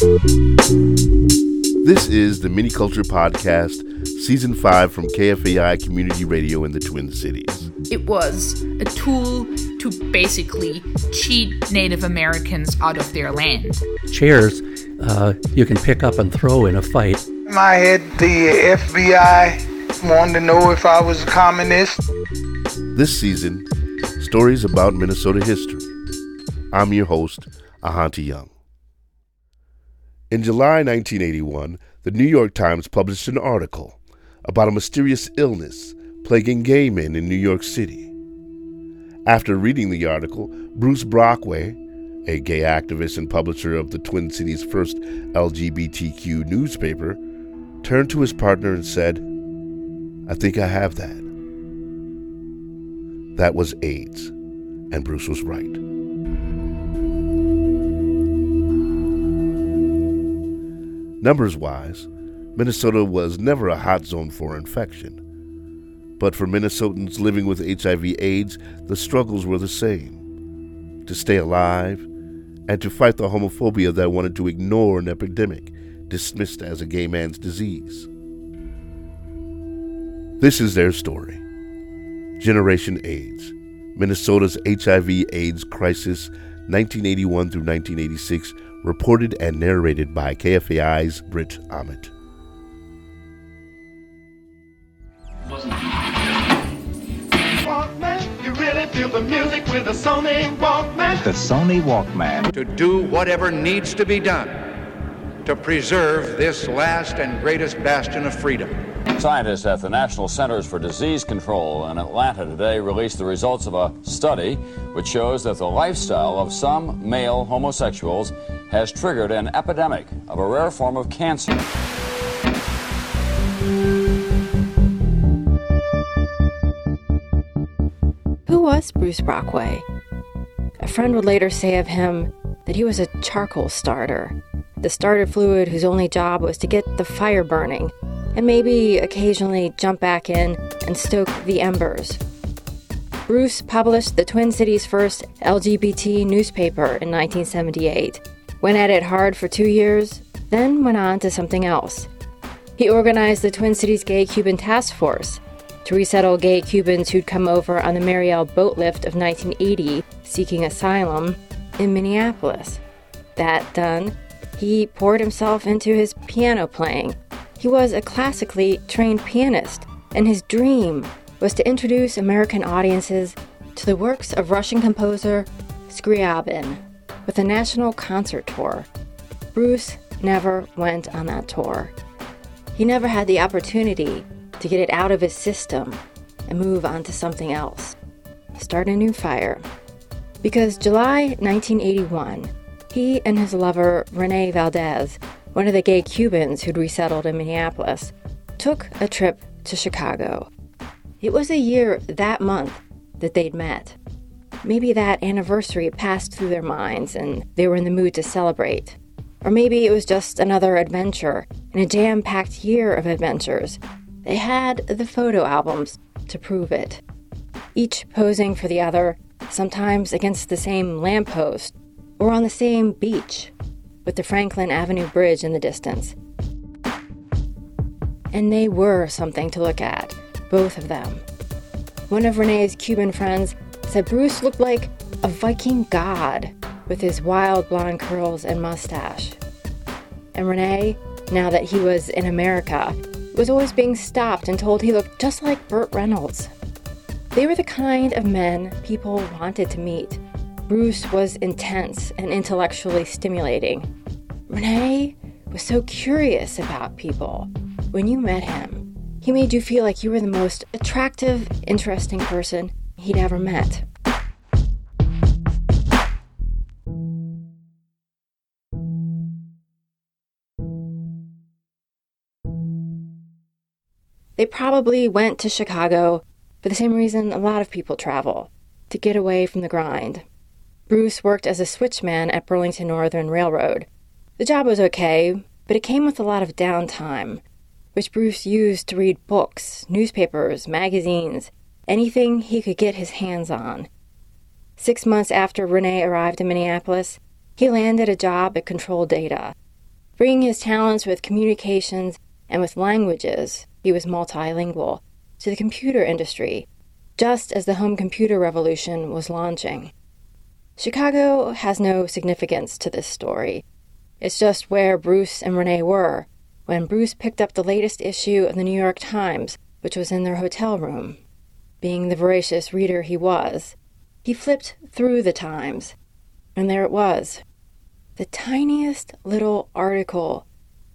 This is the MinneCulture Podcast, Season 5 from KFAI Community Radio in the Twin Cities. It was a tool to basically cheat Native Americans out of their land. Chairs uh, you can pick up and throw in a fight. I had the FBI wanted to know if I was a communist. This season, stories about Minnesota history. I'm your host, Ahanti Young. In July 1981, the New York Times published an article about a mysterious illness plaguing gay men in New York City. After reading the article, Bruce Brockway, a gay activist and publisher of the Twin Cities' first LGBTQ newspaper, turned to his partner and said, I think I have that. That was AIDS, and Bruce was right. Numbers wise, Minnesota was never a hot zone for infection. But for Minnesotans living with HIV AIDS, the struggles were the same to stay alive and to fight the homophobia that wanted to ignore an epidemic dismissed as a gay man's disease. This is their story Generation AIDS Minnesota's HIV AIDS crisis, 1981 through 1986 reported and narrated by KFAI's Britt Aamodt. the music with the Sony Walkman. The Sony Walkman. To do whatever needs to be done to preserve this last and greatest bastion of freedom. Scientists at the National Centers for Disease Control in Atlanta today released the results of a study which shows that the lifestyle of some male homosexuals has triggered an epidemic of a rare form of cancer. Who was Bruce Brockway? A friend would later say of him that he was a charcoal starter, the starter fluid whose only job was to get the fire burning and maybe occasionally jump back in and stoke the embers. Bruce published the Twin Cities' first LGBT newspaper in 1978, went at it hard for two years, then went on to something else. He organized the Twin Cities Gay Cuban Task Force to resettle gay Cubans who'd come over on the Mariel boatlift of 1980 seeking asylum in Minneapolis. That done, he poured himself into his piano playing he was a classically trained pianist, and his dream was to introduce American audiences to the works of Russian composer Scriabin with a national concert tour. Bruce never went on that tour. He never had the opportunity to get it out of his system and move on to something else. Start a new fire. Because July 1981, he and his lover, Renee Valdez, one of the gay Cubans who'd resettled in Minneapolis, took a trip to Chicago. It was a year that month that they'd met. Maybe that anniversary passed through their minds and they were in the mood to celebrate. Or maybe it was just another adventure in a jam packed year of adventures. They had the photo albums to prove it. Each posing for the other, sometimes against the same lamppost or on the same beach with the Franklin Avenue Bridge in the distance. And they were something to look at, both of them. One of Renee's Cuban friends said Bruce looked like a Viking god with his wild blonde curls and mustache. And Renee, now that he was in America, was always being stopped and told he looked just like Burt Reynolds. They were the kind of men people wanted to meet. Bruce was intense and intellectually stimulating. Renee was so curious about people. When you met him, he made you feel like you were the most attractive, interesting person he'd ever met. They probably went to Chicago for the same reason a lot of people travel to get away from the grind. Bruce worked as a switchman at Burlington Northern Railroad the job was okay, but it came with a lot of downtime, which Bruce used to read books, newspapers, magazines, anything he could get his hands on. Six months after Renee arrived in Minneapolis, he landed a job at Control Data, Bringing his talents with communications and with languages, he was multilingual, to the computer industry, just as the home computer revolution was launching. Chicago has no significance to this story. It's just where Bruce and Renee were when Bruce picked up the latest issue of the New York Times, which was in their hotel room. Being the voracious reader he was, he flipped through the Times, and there it was the tiniest little article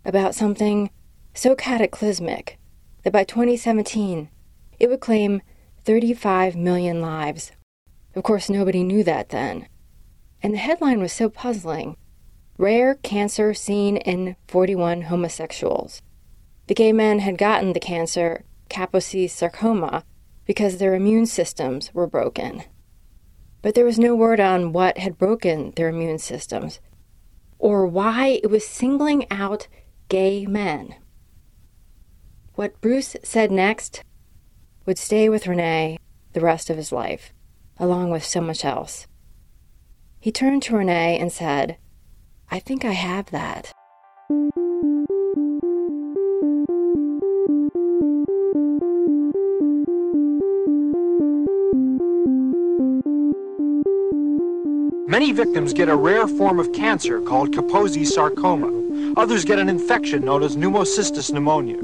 about something so cataclysmic that by 2017 it would claim 35 million lives. Of course, nobody knew that then. And the headline was so puzzling Rare cancer seen in 41 homosexuals. The gay men had gotten the cancer, Kaposi sarcoma, because their immune systems were broken. But there was no word on what had broken their immune systems or why it was singling out gay men. What Bruce said next would stay with Renee the rest of his life, along with so much else. He turned to Renee and said, I think I have that. Many victims get a rare form of cancer called Kaposi sarcoma. Others get an infection known as pneumocystis pneumonia.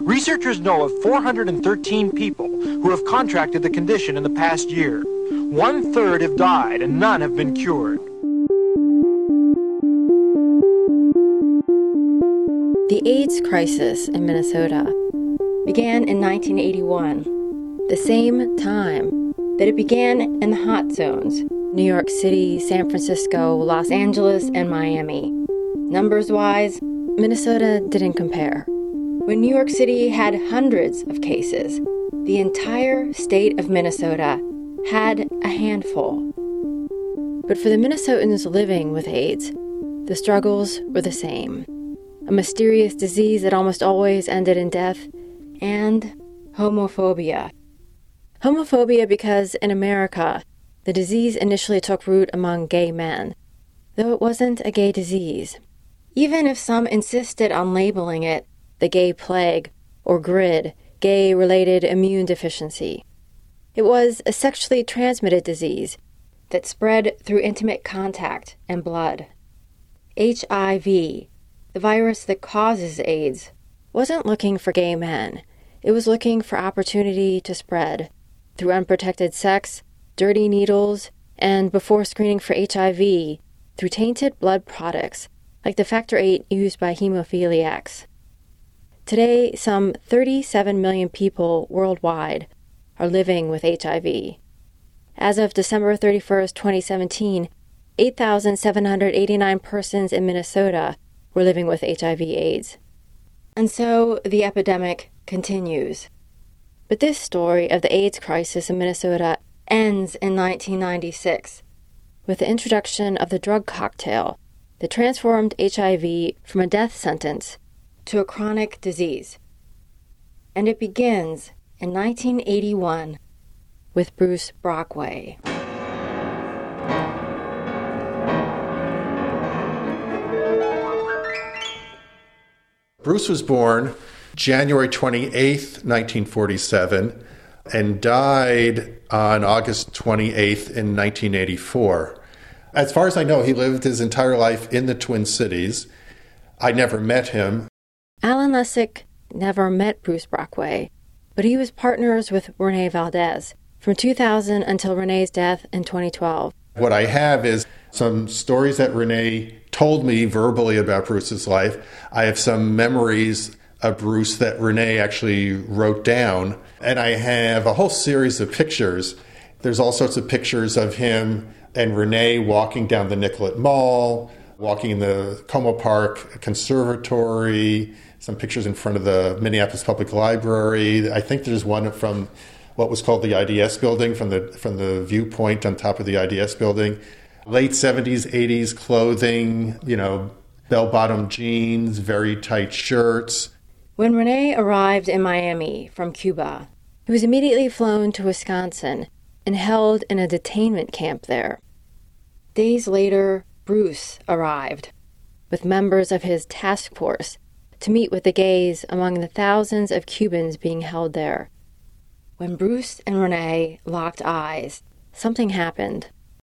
Researchers know of 413 people who have contracted the condition in the past year. One third have died and none have been cured. The AIDS crisis in Minnesota began in 1981, the same time that it began in the hot zones New York City, San Francisco, Los Angeles, and Miami. Numbers wise, Minnesota didn't compare. When New York City had hundreds of cases, the entire state of Minnesota had a handful. But for the Minnesotans living with AIDS, the struggles were the same a mysterious disease that almost always ended in death, and homophobia. Homophobia because in America, the disease initially took root among gay men, though it wasn't a gay disease. Even if some insisted on labeling it the gay plague or GRID, gay related immune deficiency. It was a sexually transmitted disease that spread through intimate contact and blood. HIV, the virus that causes AIDS, wasn't looking for gay men. It was looking for opportunity to spread through unprotected sex dirty needles, and before screening for HIV through tainted blood products like the factor VIII used by hemophiliacs. Today, some 37 million people worldwide are living with HIV. As of December 31, 2017, 8,789 persons in Minnesota were living with HIV/AIDS. And so the epidemic continues. But this story of the AIDS crisis in Minnesota ends in 1996 with the introduction of the drug cocktail that transformed HIV from a death sentence to a chronic disease. And it begins in 1981 with Bruce Brockway. Bruce was born January 28th, 1947 and died on August 28th in 1984. As far as I know, he lived his entire life in the Twin Cities. I never met him. Alan Lessig never met Bruce Brockway, but he was partners with Rene Valdez from 2000 until Rene's death in 2012. What I have is some stories that Renee told me verbally about Bruce's life. I have some memories of Bruce that Renee actually wrote down. And I have a whole series of pictures. There's all sorts of pictures of him and Renee walking down the Nicollet Mall, walking in the Como Park Conservatory, some pictures in front of the Minneapolis Public Library. I think there's one from what was called the IDS building from the from the viewpoint on top of the IDS building. Late 70s, 80s clothing, you know, bell-bottom jeans, very tight shirts, when Renee arrived in Miami from Cuba, he was immediately flown to Wisconsin and held in a detainment camp there. Days later, Bruce arrived. with members of his task force to meet with the gays among the thousands of Cubans being held there. When Bruce and Renee locked eyes, something happened.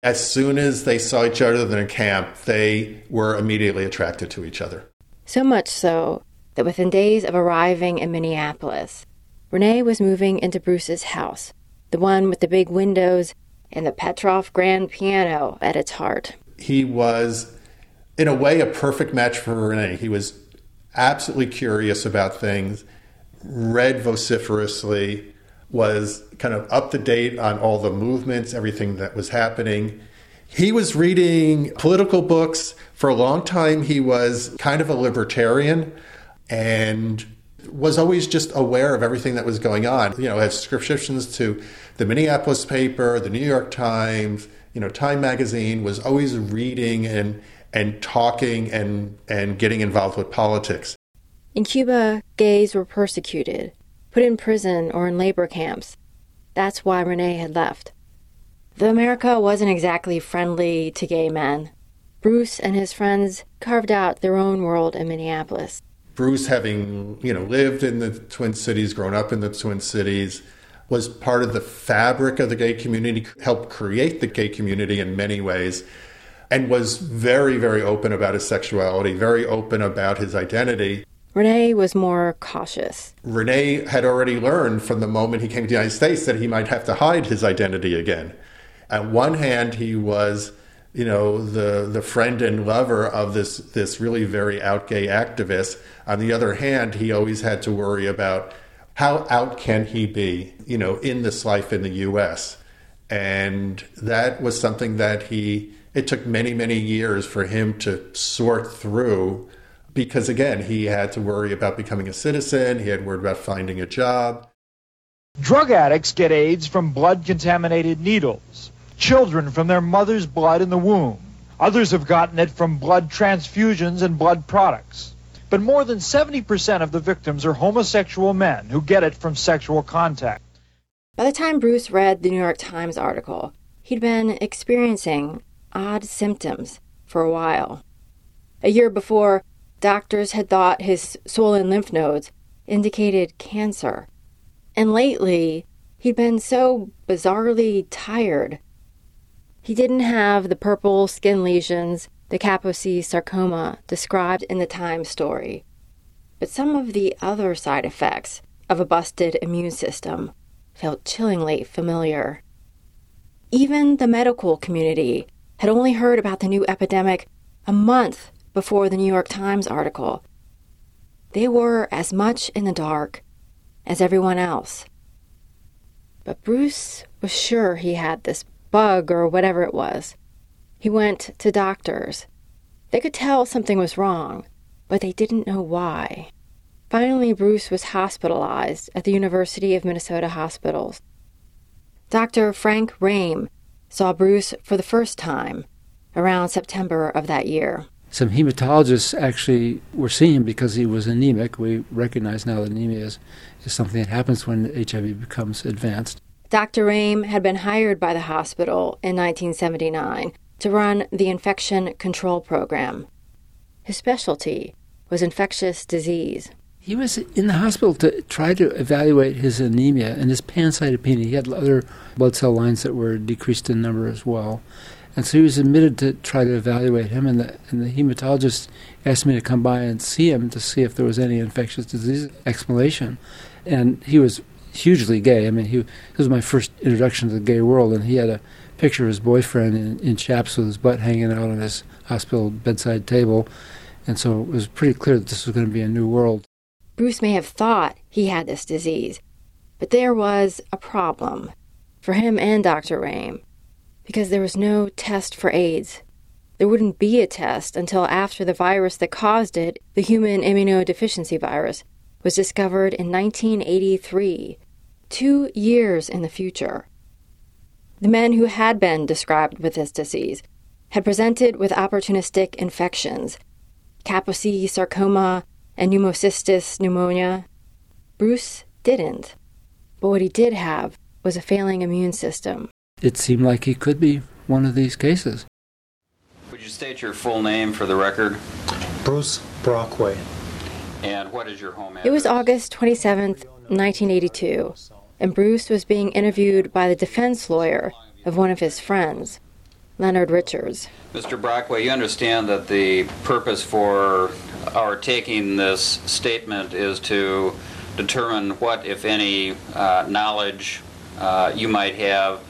As soon as they saw each other in a camp, they were immediately attracted to each other. So much so that within days of arriving in Minneapolis, Renee was moving into Bruce's house, the one with the big windows and the Petrof grand piano at its heart. He was, in a way, a perfect match for Renee. He was absolutely curious about things, read vociferously, was kind of up to date on all the movements, everything that was happening. He was reading political books. For a long time, he was kind of a libertarian and was always just aware of everything that was going on. You know, had subscriptions to the Minneapolis paper, the New York Times, you know, Time magazine, was always reading and and talking and and getting involved with politics. In Cuba, gays were persecuted, put in prison or in labor camps. That's why Renee had left. Though America wasn't exactly friendly to gay men, Bruce and his friends carved out their own world in Minneapolis. Bruce, having you know lived in the Twin Cities, grown up in the Twin Cities, was part of the fabric of the gay community, helped create the gay community in many ways, and was very, very open about his sexuality, very open about his identity. Renee was more cautious. Renee had already learned from the moment he came to the United States that he might have to hide his identity again. On one hand, he was, you know, the the friend and lover of this this really very out gay activist. On the other hand, he always had to worry about how out can he be, you know, in this life in the U.S. And that was something that he. It took many many years for him to sort through because again, he had to worry about becoming a citizen, he had worried about finding a job. Drug addicts get AIDS from blood contaminated needles, children from their mother's blood in the womb. Others have gotten it from blood transfusions and blood products. But more than 70% of the victims are homosexual men who get it from sexual contact. By the time Bruce read the New York Times article, he'd been experiencing odd symptoms for a while. A year before, doctors had thought his swollen lymph nodes indicated cancer. And lately, he'd been so bizarrely tired. He didn't have the purple skin lesions, the Kaposi sarcoma described in the Times story, but some of the other side effects of a busted immune system felt chillingly familiar. Even the medical community had only heard about the new epidemic a month before the New York Times article. They were as much in the dark as everyone else. But Bruce was sure he had this bug or whatever it was. He went to doctors. They could tell something was wrong, but they didn't know why. Finally, Bruce was hospitalized at the University of Minnesota Hospitals. Dr. Frank Rhame saw Bruce for the first time around September of that year. Some hematologists actually were seeing him because he was anemic. We recognize now that anemia is, is something that happens when HIV becomes advanced. Dr. Rhame had been hired by the hospital in 1979 to run the infection control program. His specialty was infectious disease. He was in the hospital to try to evaluate his anemia and his pancytopenia. He had other blood cell lines that were decreased in number as well. And so he was admitted to try to evaluate him, and the, and the hematologist asked me to come by and see him to see if there was any infectious disease explanation. And he was hugely gay. I mean, he this was my first introduction to the gay world, and he had a picture of his boyfriend in, in chaps with his butt hanging out on his hospital bedside table, and so it was pretty clear that this was going to be a new world. Bruce may have thought he had this disease, but there was a problem for him and Dr. Rhame because there was no test for AIDS. There wouldn't be a test until after the virus that caused it, the human immunodeficiency virus, was discovered in 1983, two years in the future. The men who had been described with this disease had presented with opportunistic infections, Kaposi sarcoma and pneumocystis pneumonia. Bruce didn't. But what he did have was a failing immune system. It seemed like he could be one of these cases. Would you state your full name for the record? Bruce Brockway. And what is your home address? It was August 27th, 1982, and Bruce was being interviewed by the defense lawyer of one of his friends, Leonard Richards. Mr. Brockway, you understand that the purpose for our taking this statement is to determine what, if any, uh, knowledge uh, you might have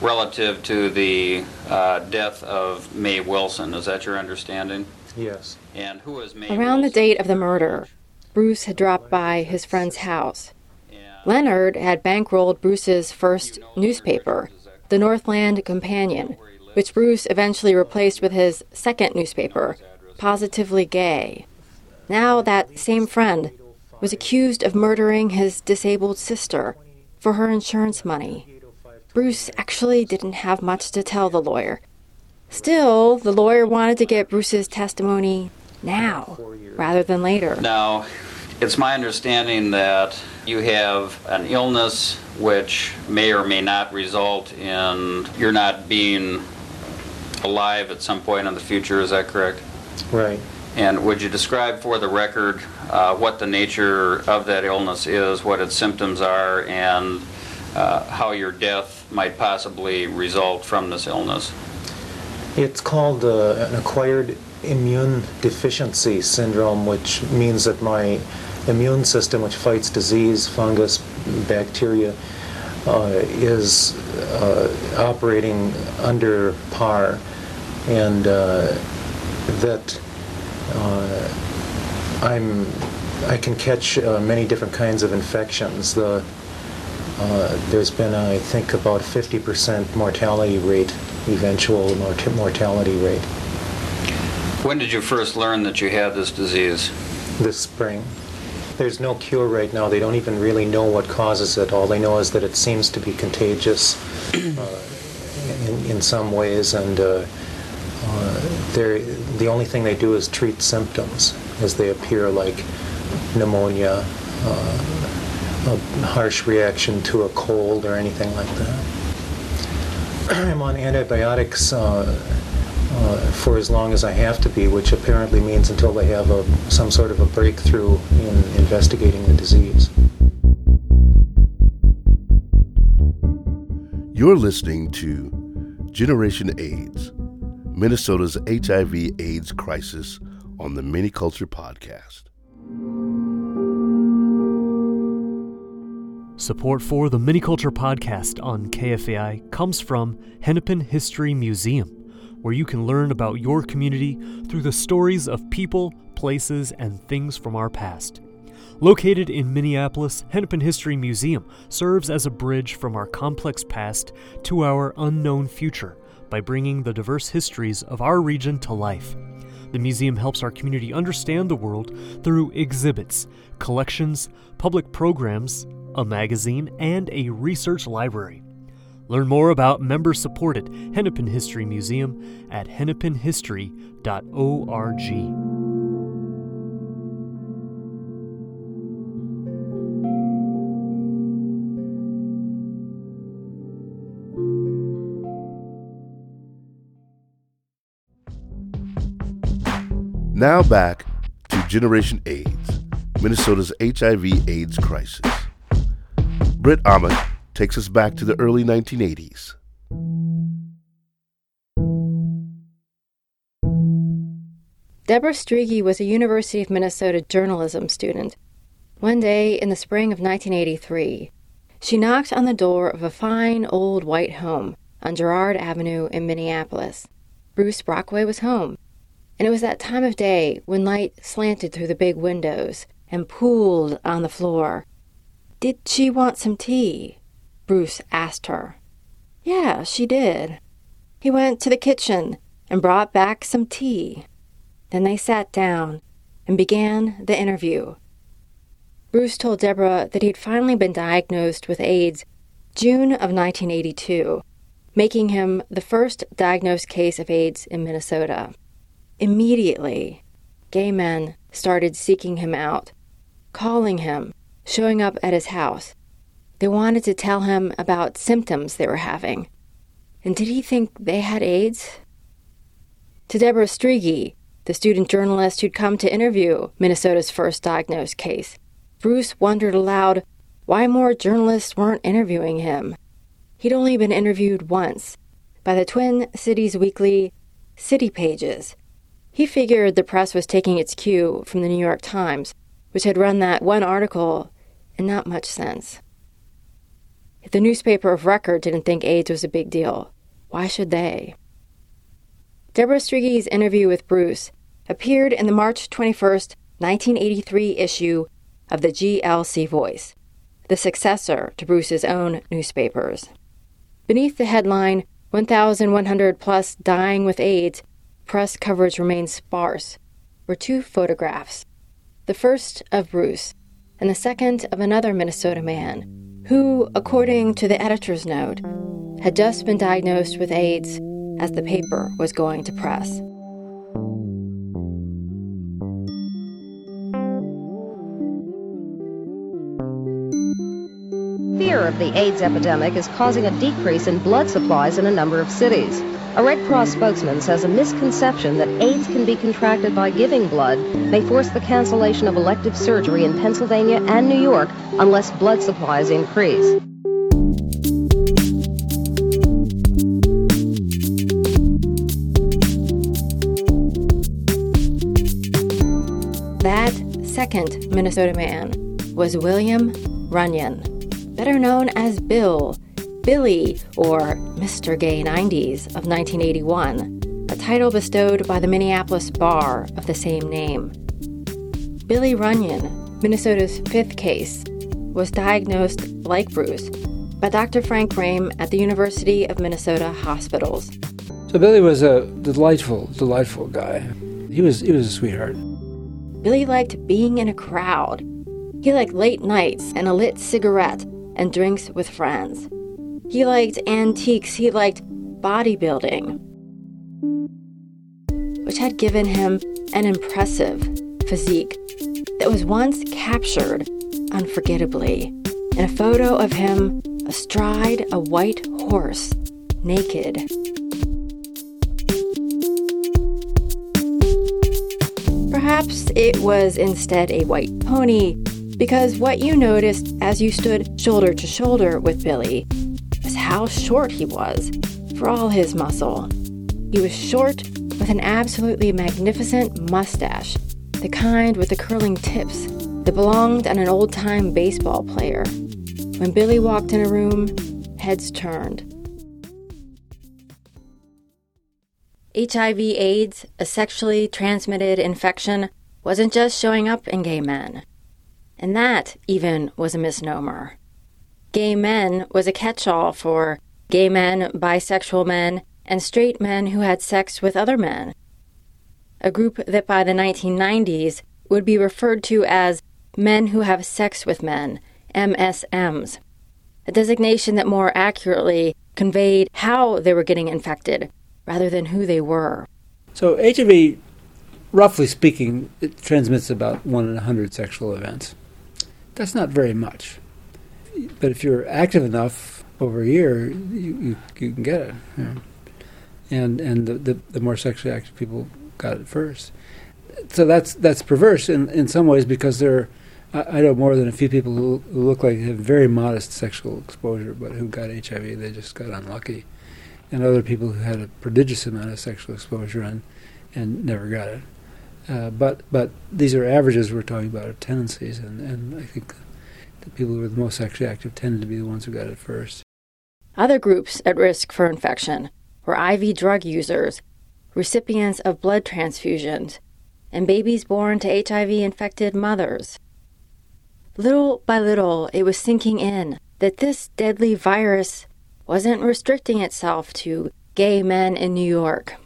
relative to the uh, death of Mae Wilson. Is that your understanding? Yes. And who is Mae Around the date of the murder, Bruce had dropped by his friend's house. Leonard had bankrolled Bruce's first newspaper, the Northland Companion, which Bruce eventually replaced with his second newspaper, Positively Gay. Now that same friend was accused of murdering his disabled sister for her insurance money. Bruce actually didn't have much to tell the lawyer. Still, the lawyer wanted to get Bruce's testimony now rather than later. Now, it's my understanding that you have an illness which may or may not result in your not being alive at some point in the future. Is that correct? Right. And would you describe for the record uh, what the nature of that illness is, what its symptoms are, and uh, how your death might possibly result from this illness? It's called uh, an acquired immune deficiency syndrome, which means that my immune system, which fights disease, fungus, bacteria, uh, is uh, operating under par, and uh, that uh, I'm I can catch uh, many different kinds of infections. The there's been, I think, about 50% mortality rate, eventual mort- mortality rate When did you first learn that you had this disease? this spring. There's no cure right now. They don't even really know what causes it. All they know is that it seems to be contagious uh, in, in some ways, and uh, uh, the only thing they do is treat symptoms as they appear, like pneumonia, uh, a harsh reaction to a cold, or anything like that. I'm on antibiotics uh, uh, for as long as I have to be, which apparently means until they have a, some sort of a breakthrough in investigating the disease. You're listening to Generation AIDS, Minnesota's HIV AIDS crisis on the MinneCulture Podcast. Support for the MinneCulture podcast on KFAI comes from Hennepin History Museum, where you can learn about your community through the stories of people, places, and things from our past. Located in Minneapolis, Hennepin History Museum serves as a bridge from our complex past to our unknown future by bringing the diverse histories of our region to life. The museum helps our community understand the world through exhibits, collections, public programs, a magazine, and a research library. Learn more about member supported Hennepin History Museum at hennepinhistory.org. Now back to Generation AIDS, Minnesota's HIV AIDS crisis. Britt Aamodt takes us back to the early 1980s. Deborah Strigi was a University of Minnesota journalism student. One day in the spring of 1983, she knocked on the door of a fine old white home on Girard Avenue in Minneapolis. Bruce Brockway was home, and it was that time of day when light slanted through the big windows and pooled on the floor. Did she want some tea? Bruce asked her. Yeah, she did. He went to the kitchen and brought back some tea. Then they sat down and began the interview. Bruce told Deborah that he'd finally been diagnosed with AIDS June of 1982, making him the first diagnosed case of AIDS in Minnesota. Immediately, gay men started seeking him out, calling him, showing up at his house. They wanted to tell him about symptoms they were having. And did he think they had AIDS? To Deborah Strigi, the student journalist who'd come to interview Minnesota's first diagnosed case. Bruce wondered aloud why more journalists weren't interviewing him. He'd only been interviewed once by the Twin Cities Weekly City Pages. He figured the press was taking its cue from the New York Times, which had run that one article and not much sense. If the newspaper of record didn't think AIDS was a big deal, why should they? Deborah Strigge's interview with Bruce appeared in the March 21, 1983 issue of the GLC Voice, the successor to Bruce's own newspapers. Beneath the headline, 1,100 plus dying with AIDS, press coverage remains sparse, were two photographs the first of Bruce, and the second of another Minnesota man, who, according to the editor's note, had just been diagnosed with AIDS as the paper was going to press. Fear of the AIDS epidemic is causing a decrease in blood supplies in a number of cities. A Red Cross spokesman says a misconception that AIDS can be contracted by giving blood may force the cancellation of elective surgery in Pennsylvania and New York unless blood supplies increase. That second Minnesota man was William Runyon, better known as Bill Billy, or Mr. Gay 90s of 1981, a title bestowed by the Minneapolis Bar of the same name. Billy Runyon, Minnesota's fifth case, was diagnosed, like Bruce, by Dr. Frank Rhame at the University of Minnesota Hospitals. So Billy was a delightful, delightful guy. He was he was a sweetheart. Billy liked being in a crowd. He liked late nights and a lit cigarette and drinks with friends. He liked antiques, he liked bodybuilding, which had given him an impressive physique that was once captured unforgettably in a photo of him astride a white horse, naked. Perhaps it was instead a white pony, because what you noticed as you stood shoulder to shoulder with Billy was how short he was, for all his muscle. He was short with an absolutely magnificent mustache, the kind with the curling tips that belonged on an old time baseball player. When Billy walked in a room, heads turned. HIV AIDS, a sexually transmitted infection, wasn't just showing up in gay men. And that, even, was a misnomer gay men was a catch all for gay men, bisexual men, and straight men who had sex with other men. A group that by the 1990s would be referred to as men who have sex with men, MSMs, a designation that more accurately conveyed how they were getting infected rather than who they were. So, HIV, roughly speaking, it transmits about one in a hundred sexual events. That's not very much but if you're active enough over a year, you, you, you can get it. And and the, the, the more sexually active people got it first. So that's that's perverse in, in some ways because there, I, I know more than a few people who, who look like have very modest sexual exposure, but who got HIV, they just got unlucky, and other people who had a prodigious amount of sexual exposure and and never got it. Uh, but but these are averages we're talking about, of tendencies, and, and I think the people who were the most sexually active tended to be the ones who got it first. Other groups at risk for infection were IV drug users, recipients of blood transfusions, and babies born to HIV infected mothers. Little by little, it was sinking in that this deadly virus wasn't restricting itself to gay men in New York.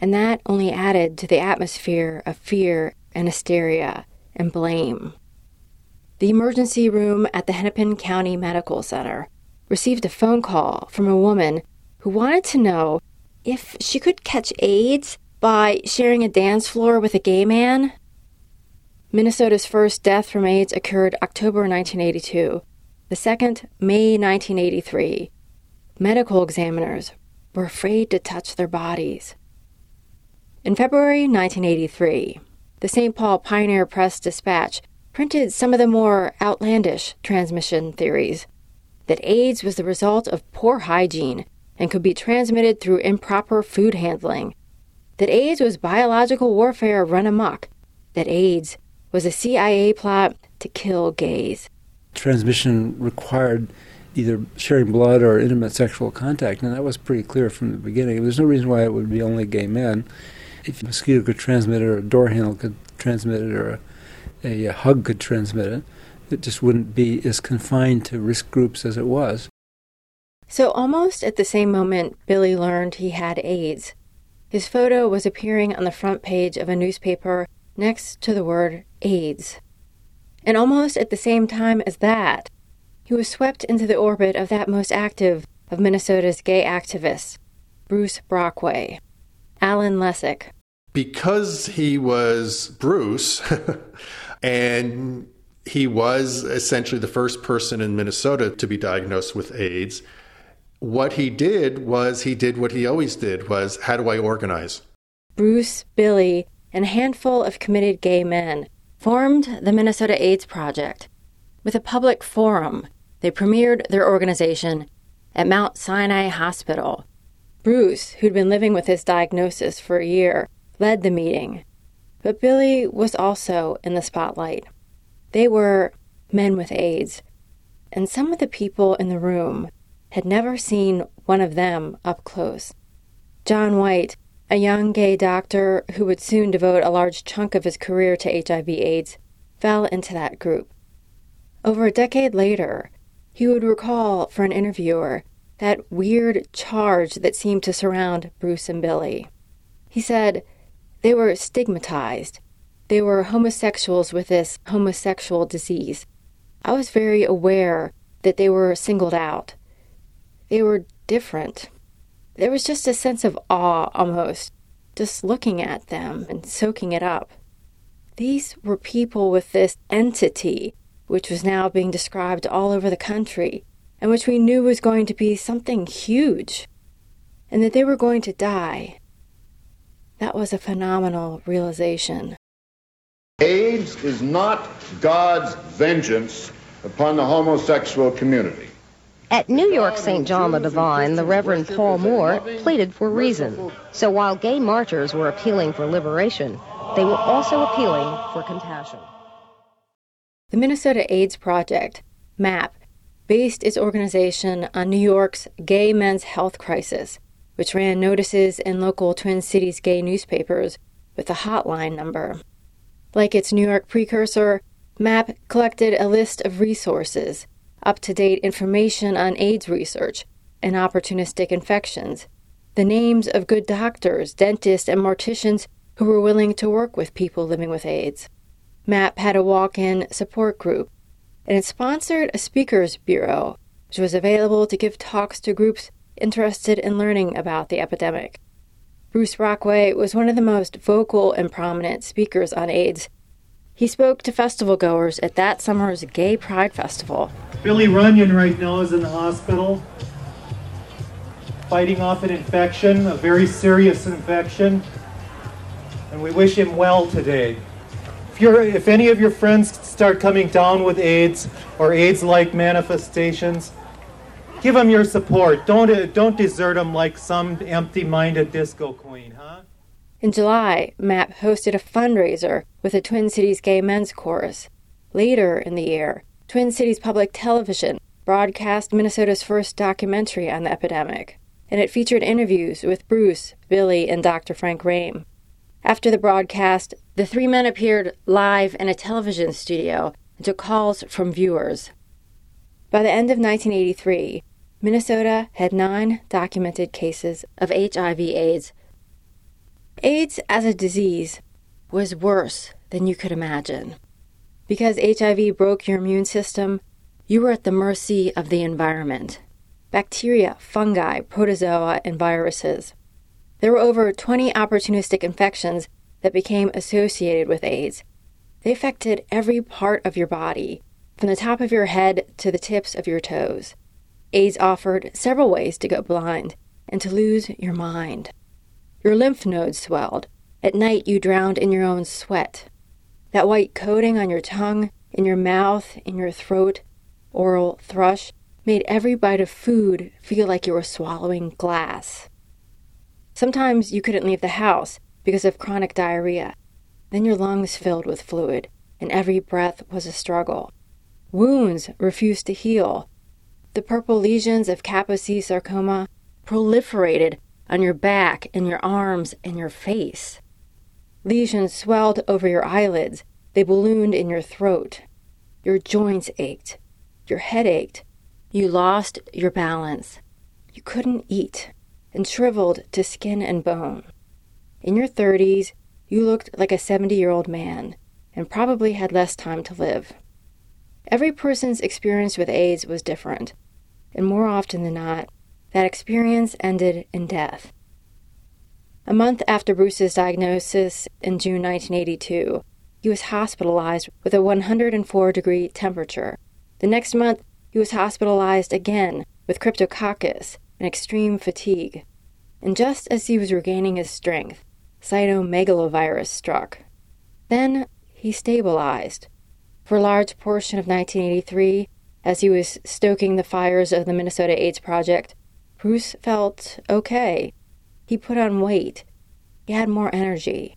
And that only added to the atmosphere of fear and hysteria and blame. The emergency room at the Hennepin County Medical Center received a phone call from a woman who wanted to know if she could catch AIDS by sharing a dance floor with a gay man. Minnesota's first death from AIDS occurred October 1982. The second, May 1983. Medical examiners were afraid to touch their bodies. In February 1983, the St. Paul Pioneer Press Dispatch printed some of the more outlandish transmission theories that AIDS was the result of poor hygiene and could be transmitted through improper food handling, that AIDS was biological warfare run amok, that AIDS was a CIA plot to kill gays. Transmission required either sharing blood or intimate sexual contact, and that was pretty clear from the beginning. There's no reason why it would be only gay men. If a mosquito could transmit it, or a door handle could transmit it, or a, a, a hug could transmit it, it just wouldn't be as confined to risk groups as it was. So, almost at the same moment Billy learned he had AIDS, his photo was appearing on the front page of a newspaper next to the word AIDS. And almost at the same time as that, he was swept into the orbit of that most active of Minnesota's gay activists, Bruce Brockway, Alan Lessig. Because he was Bruce, and he was essentially the first person in Minnesota to be diagnosed with AIDS, what he did was he did what he always did was how do I organize? Bruce, Billy, and a handful of committed gay men formed the Minnesota AIDS Project. With a public forum, they premiered their organization at Mount Sinai Hospital. Bruce, who'd been living with his diagnosis for a year, led the meeting. But Billy was also in the spotlight. They were men with AIDS, and some of the people in the room had never seen one of them up close. John White, a young gay doctor who would soon devote a large chunk of his career to HIV/AIDS, fell into that group. Over a decade later, he would recall for an interviewer that weird charge that seemed to surround Bruce and Billy. He said they were stigmatized. They were homosexuals with this homosexual disease. I was very aware that they were singled out. They were different. There was just a sense of awe almost, just looking at them and soaking it up. These were people with this entity, which was now being described all over the country, and which we knew was going to be something huge, and that they were going to die. That was a phenomenal realization. AIDS is not God's vengeance upon the homosexual community. At New York St. John the Divine, the Reverend Paul Moore pleaded for reason. So while gay marchers were appealing for liberation, they were also appealing for compassion. The Minnesota AIDS Project, MAP, based its organization on New York's gay men's health crisis, which ran notices in local Twin Cities gay newspapers with a hotline number. Like its New York precursor, MAP collected a list of resources up to date information on AIDS research and opportunistic infections, the names of good doctors, dentists, and morticians who were willing to work with people living with AIDS. MAP had a walk in support group, and it sponsored a speakers bureau, which was available to give talks to groups interested in learning about the epidemic. Bruce Brockway was one of the most vocal and prominent speakers on AIDS he spoke to festival goers at that summer's Gay Pride Festival. Billy Runyon right now is in the hospital fighting off an infection, a very serious infection, and we wish him well today. If, if any of your friends start coming down with AIDS or AIDS like manifestations, give them your support. Don't, uh, don't desert them like some empty minded disco queen, huh? In July, MAP hosted a fundraiser with the Twin Cities Gay Men's Chorus. Later in the year, Twin Cities Public Television broadcast Minnesota's first documentary on the epidemic, and it featured interviews with Bruce, Billy, and Dr. Frank Rhame. After the broadcast, the three men appeared live in a television studio and took calls from viewers. By the end of 1983, Minnesota had nine documented cases of HIV/AIDS AIDS as a disease was worse than you could imagine. Because HIV broke your immune system, you were at the mercy of the environment bacteria, fungi, protozoa, and viruses. There were over 20 opportunistic infections that became associated with AIDS. They affected every part of your body, from the top of your head to the tips of your toes. AIDS offered several ways to go blind and to lose your mind. Your lymph nodes swelled, At night, you drowned in your own sweat. That white coating on your tongue, in your mouth, in your throat, oral thrush, made every bite of food feel like you were swallowing glass. Sometimes you couldn't leave the house because of chronic diarrhea. Then your lungs filled with fluid, and every breath was a struggle. Wounds refused to heal. The purple lesions of Kaposi sarcoma proliferated on your back and your arms and your face. Lesions swelled over your eyelids. They ballooned in your throat. Your joints ached. Your head ached. You lost your balance. You couldn't eat and shriveled to skin and bone. In your 30s, you looked like a 70 year old man and probably had less time to live. Every person's experience with AIDS was different, and more often than not, that experience ended in death. A month after Bruce's diagnosis in June 1982, he was hospitalized with a 104 degree temperature. The next month, he was hospitalized again with cryptococcus and extreme fatigue. And just as he was regaining his strength, cytomegalovirus struck. Then he stabilized. For a large portion of 1983, as he was stoking the fires of the Minnesota AIDS Project, Bruce felt okay. He put on weight. He had more energy.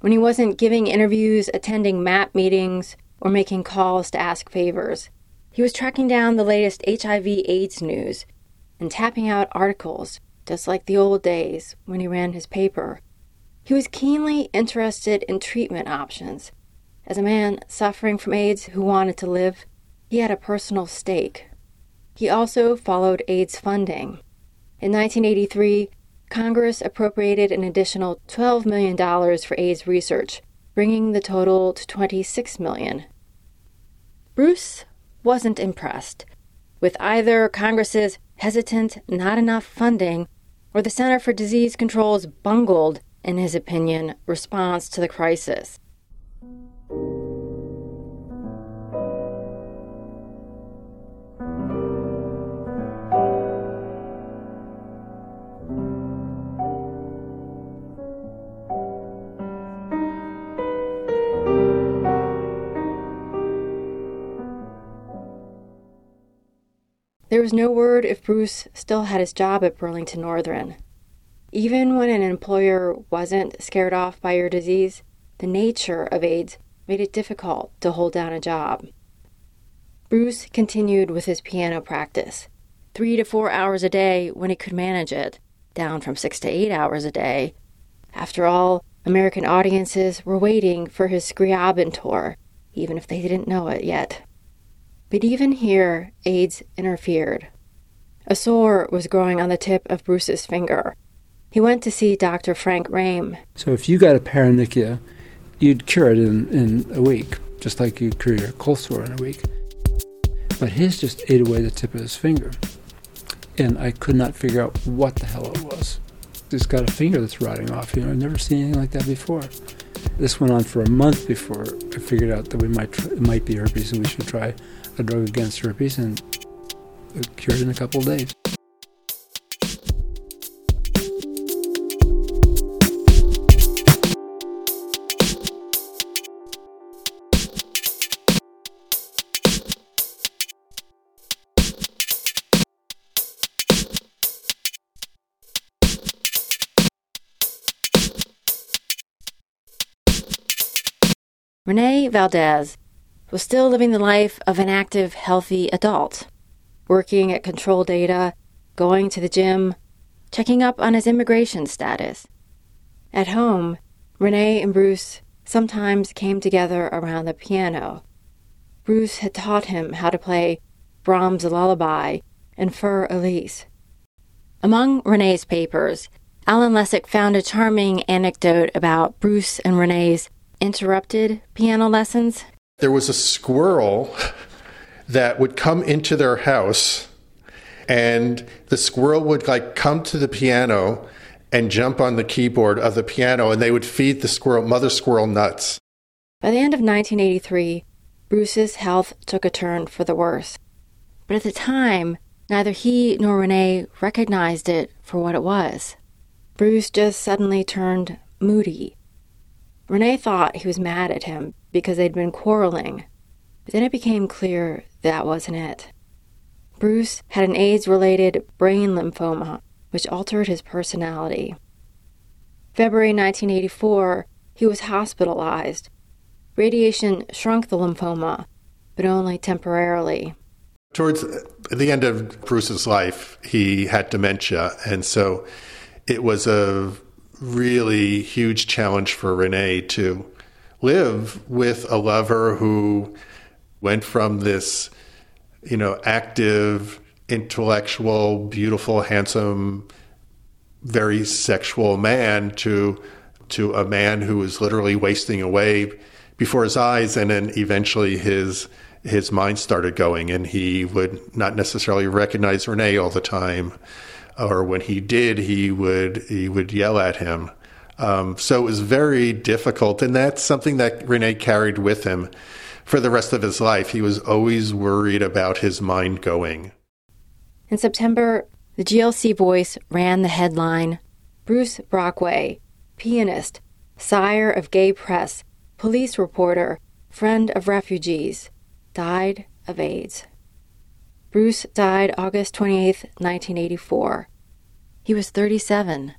When he wasn't giving interviews, attending MAP meetings, or making calls to ask favors, he was tracking down the latest HIV AIDS news and tapping out articles, just like the old days when he ran his paper. He was keenly interested in treatment options. As a man suffering from AIDS who wanted to live, he had a personal stake. He also followed AIDS funding. In 1983, Congress appropriated an additional $12 million for AIDS research, bringing the total to 26 million. Bruce wasn't impressed with either Congress's hesitant, not enough funding or the Center for Disease Control's bungled, in his opinion, response to the crisis. Was no word if Bruce still had his job at Burlington Northern. Even when an employer wasn't scared off by your disease, the nature of AIDS made it difficult to hold down a job. Bruce continued with his piano practice, three to four hours a day when he could manage it, down from six to eight hours a day. After all, American audiences were waiting for his Scriabin tour, even if they didn't know it yet. But even here, AIDS interfered. A sore was growing on the tip of Bruce's finger. He went to see Dr. Frank Rhame. So if you got a paronychia, you'd cure it in, in a week, just like you'd cure your cold sore in a week. But his just ate away the tip of his finger. And I could not figure out what the hell it was. It's got a finger that's rotting off. You know, I've never seen anything like that before. This went on for a month before I figured out that we might it might be herpes and we should try a drug against herpes, and cured in a couple of days. Renee Valdez was still living the life of an active, healthy adult, working at Control Data, going to the gym, checking up on his immigration status. At home, Rene and Bruce sometimes came together around the piano. Bruce had taught him how to play Brahms' Lullaby and Für Elise. Among Rene's papers, Alan Lessig found a charming anecdote about Bruce and Rene's interrupted piano lessons. There was a squirrel that would come into their house, and the squirrel would like come to the piano and jump on the keyboard of the piano, and they would feed the squirrel, mother squirrel, nuts. By the end of 1983, Bruce's health took a turn for the worse. But at the time, neither he nor Renee recognized it for what it was. Bruce just suddenly turned moody Rene thought he was mad at him because they'd been quarreling, but then it became clear that wasn't it. Bruce had an AIDS related brain lymphoma, which altered his personality. February 1984, he was hospitalized. Radiation shrunk the lymphoma, but only temporarily. Towards the end of Bruce's life, he had dementia, and so it was a really huge challenge for Renee to live with a lover who went from this, you know, active, intellectual, beautiful, handsome, very sexual man to to a man who was literally wasting away before his eyes and then eventually his his mind started going and he would not necessarily recognize Renee all the time or when he did he would he would yell at him. Um, so it was very difficult and that's something that Rene carried with him for the rest of his life. He was always worried about his mind going. In September the GLC voice ran the headline Bruce Brockway, pianist, sire of gay press, police reporter, friend of refugees, died of AIDS. Bruce died August 28, 1984. He was 37.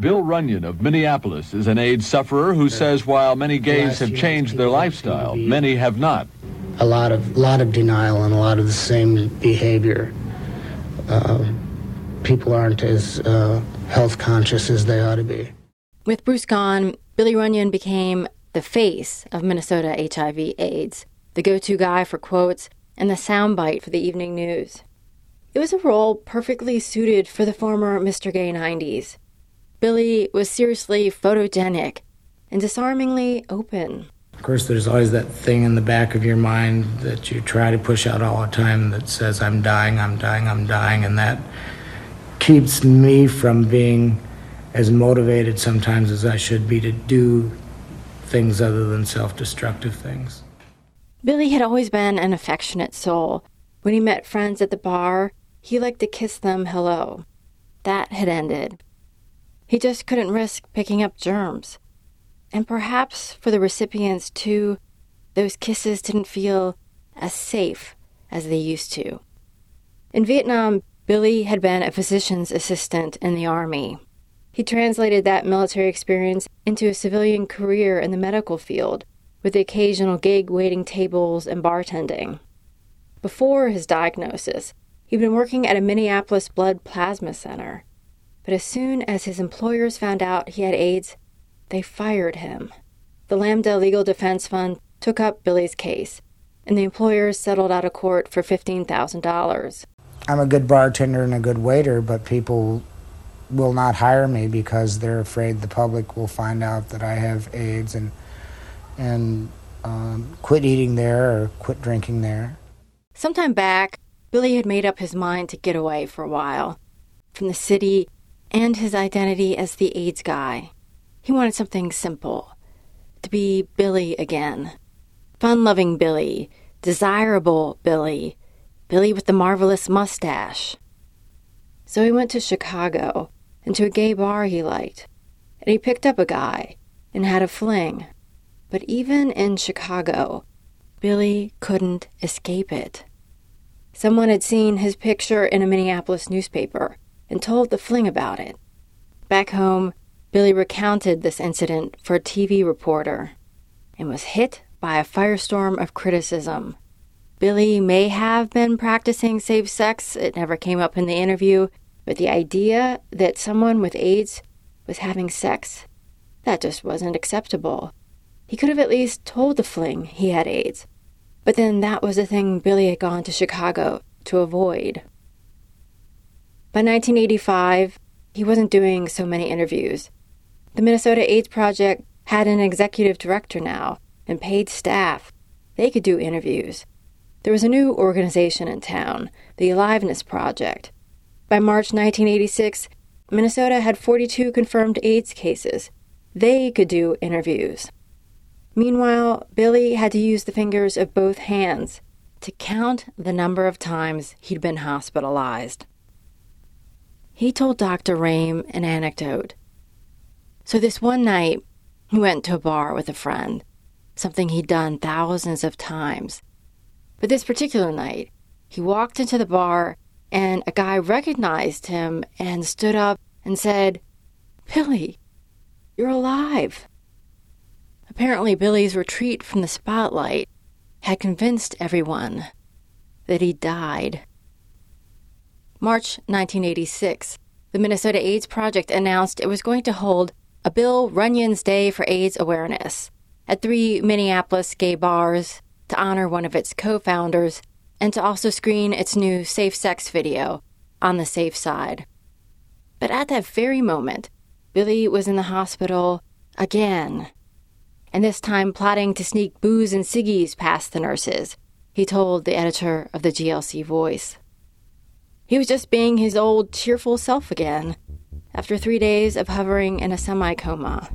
Bill Runyon of Minneapolis is an AIDS sufferer who says while many gays have changed their lifestyle, many have not. A lot of lot of denial and a lot of the same behavior. Uh, people aren't as uh, health conscious as they ought to be. With Bruce gone, Billy Runyon became the face of Minnesota HIV/AIDS, the go-to guy for quotes, and the soundbite for the evening news. It was a role perfectly suited for the former Mr. Gay 90s. Billy was seriously photogenic and disarmingly open. Of course, there's always that thing in the back of your mind that you try to push out all the time that says, I'm dying, I'm dying, I'm dying, and that keeps me from being as motivated sometimes as I should be to do things other than self destructive things. Billy had always been an affectionate soul. When he met friends at the bar, he liked to kiss them hello. That had ended. He just couldn't risk picking up germs. And perhaps for the recipients, too, those kisses didn't feel as safe as they used to. In Vietnam, Billy had been a physician's assistant in the Army. He translated that military experience into a civilian career in the medical field, with the occasional gig waiting tables and bartending. Before his diagnosis, he'd been working at a Minneapolis blood plasma center. But as soon as his employers found out he had AIDS, they fired him. The Lambda Legal Defense Fund took up Billy's case, and the employers settled out of court for $15,000. I'm a good bartender and a good waiter, but people will not hire me because they're afraid the public will find out that I have AIDS and and um, quit eating there or quit drinking there. Sometime back, Billy had made up his mind to get away for a while from the city and his identity as the AIDS guy. He wanted something simple to be Billy again. Fun loving Billy, desirable Billy, Billy with the marvelous mustache. So he went to Chicago and to a gay bar he liked, and he picked up a guy and had a fling. But even in Chicago, Billy couldn't escape it. Someone had seen his picture in a Minneapolis newspaper and told the fling about it. Back home, Billy recounted this incident for a TV reporter and was hit by a firestorm of criticism. Billy may have been practicing safe sex, it never came up in the interview, but the idea that someone with AIDS was having sex, that just wasn't acceptable. He could have at least told the fling he had AIDS, but then that was the thing Billy had gone to Chicago to avoid. By 1985, he wasn't doing so many interviews. The Minnesota AIDS Project had an executive director now and paid staff. They could do interviews. There was a new organization in town, the Aliveness Project. By March 1986, Minnesota had 42 confirmed AIDS cases, they could do interviews. Meanwhile, Billy had to use the fingers of both hands to count the number of times he'd been hospitalized. He told Dr. Rhame an anecdote. So, this one night, he went to a bar with a friend, something he'd done thousands of times. But this particular night, he walked into the bar and a guy recognized him and stood up and said, Billy, you're alive. Apparently, Billy's retreat from the spotlight had convinced everyone that he died. March 1986, the Minnesota AIDS Project announced it was going to hold a Bill Runyon's Day for AIDS Awareness at three Minneapolis gay bars to honor one of its co founders and to also screen its new safe sex video on the safe side. But at that very moment, Billy was in the hospital again, and this time plotting to sneak booze and ciggies past the nurses, he told the editor of the GLC Voice. He was just being his old cheerful self again after three days of hovering in a semi coma.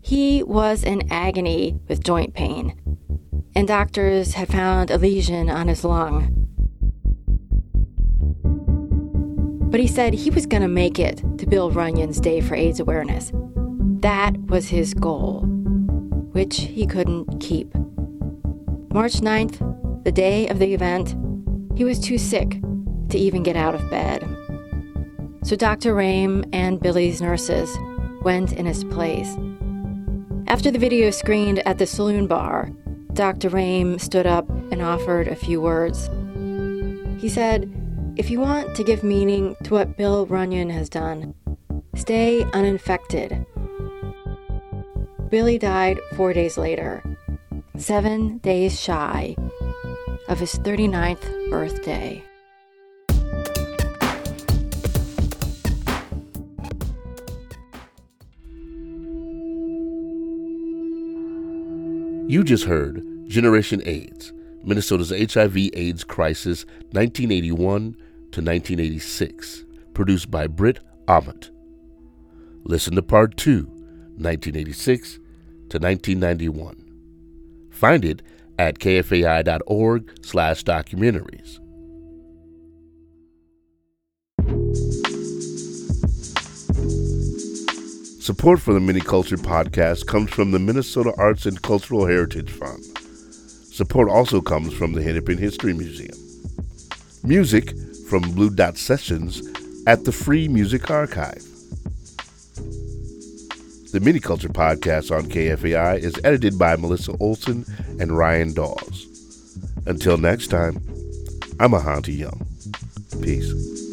He was in agony with joint pain, and doctors had found a lesion on his lung. But he said he was going to make it to Bill Runyon's Day for AIDS Awareness. That was his goal, which he couldn't keep. March 9th, the day of the event, he was too sick to even get out of bed. So Dr. Rhame and Billy's nurses went in his place. After the video screened at the saloon bar, Dr. Rhame stood up and offered a few words. He said, If you want to give meaning to what Bill Runyon has done, stay uninfected. Billy died four days later, seven days shy of his 39th birthday. You just heard Generation AIDS Minnesota's HIV AIDS Crisis 1981 to 1986, produced by Britt Aamodt. Listen to Part 2, 1986 to 1991. Find it at kfai.org slash documentaries. Support for the MinneCulture podcast comes from the Minnesota Arts and Cultural Heritage Fund. Support also comes from the Hennepin History Museum. Music from Blue Dot Sessions at the Free Music Archive. The MinneCulture podcast on KFAI is edited by Melissa Olson and Ryan Dawes. Until next time, I'm Ahanti Young. Peace.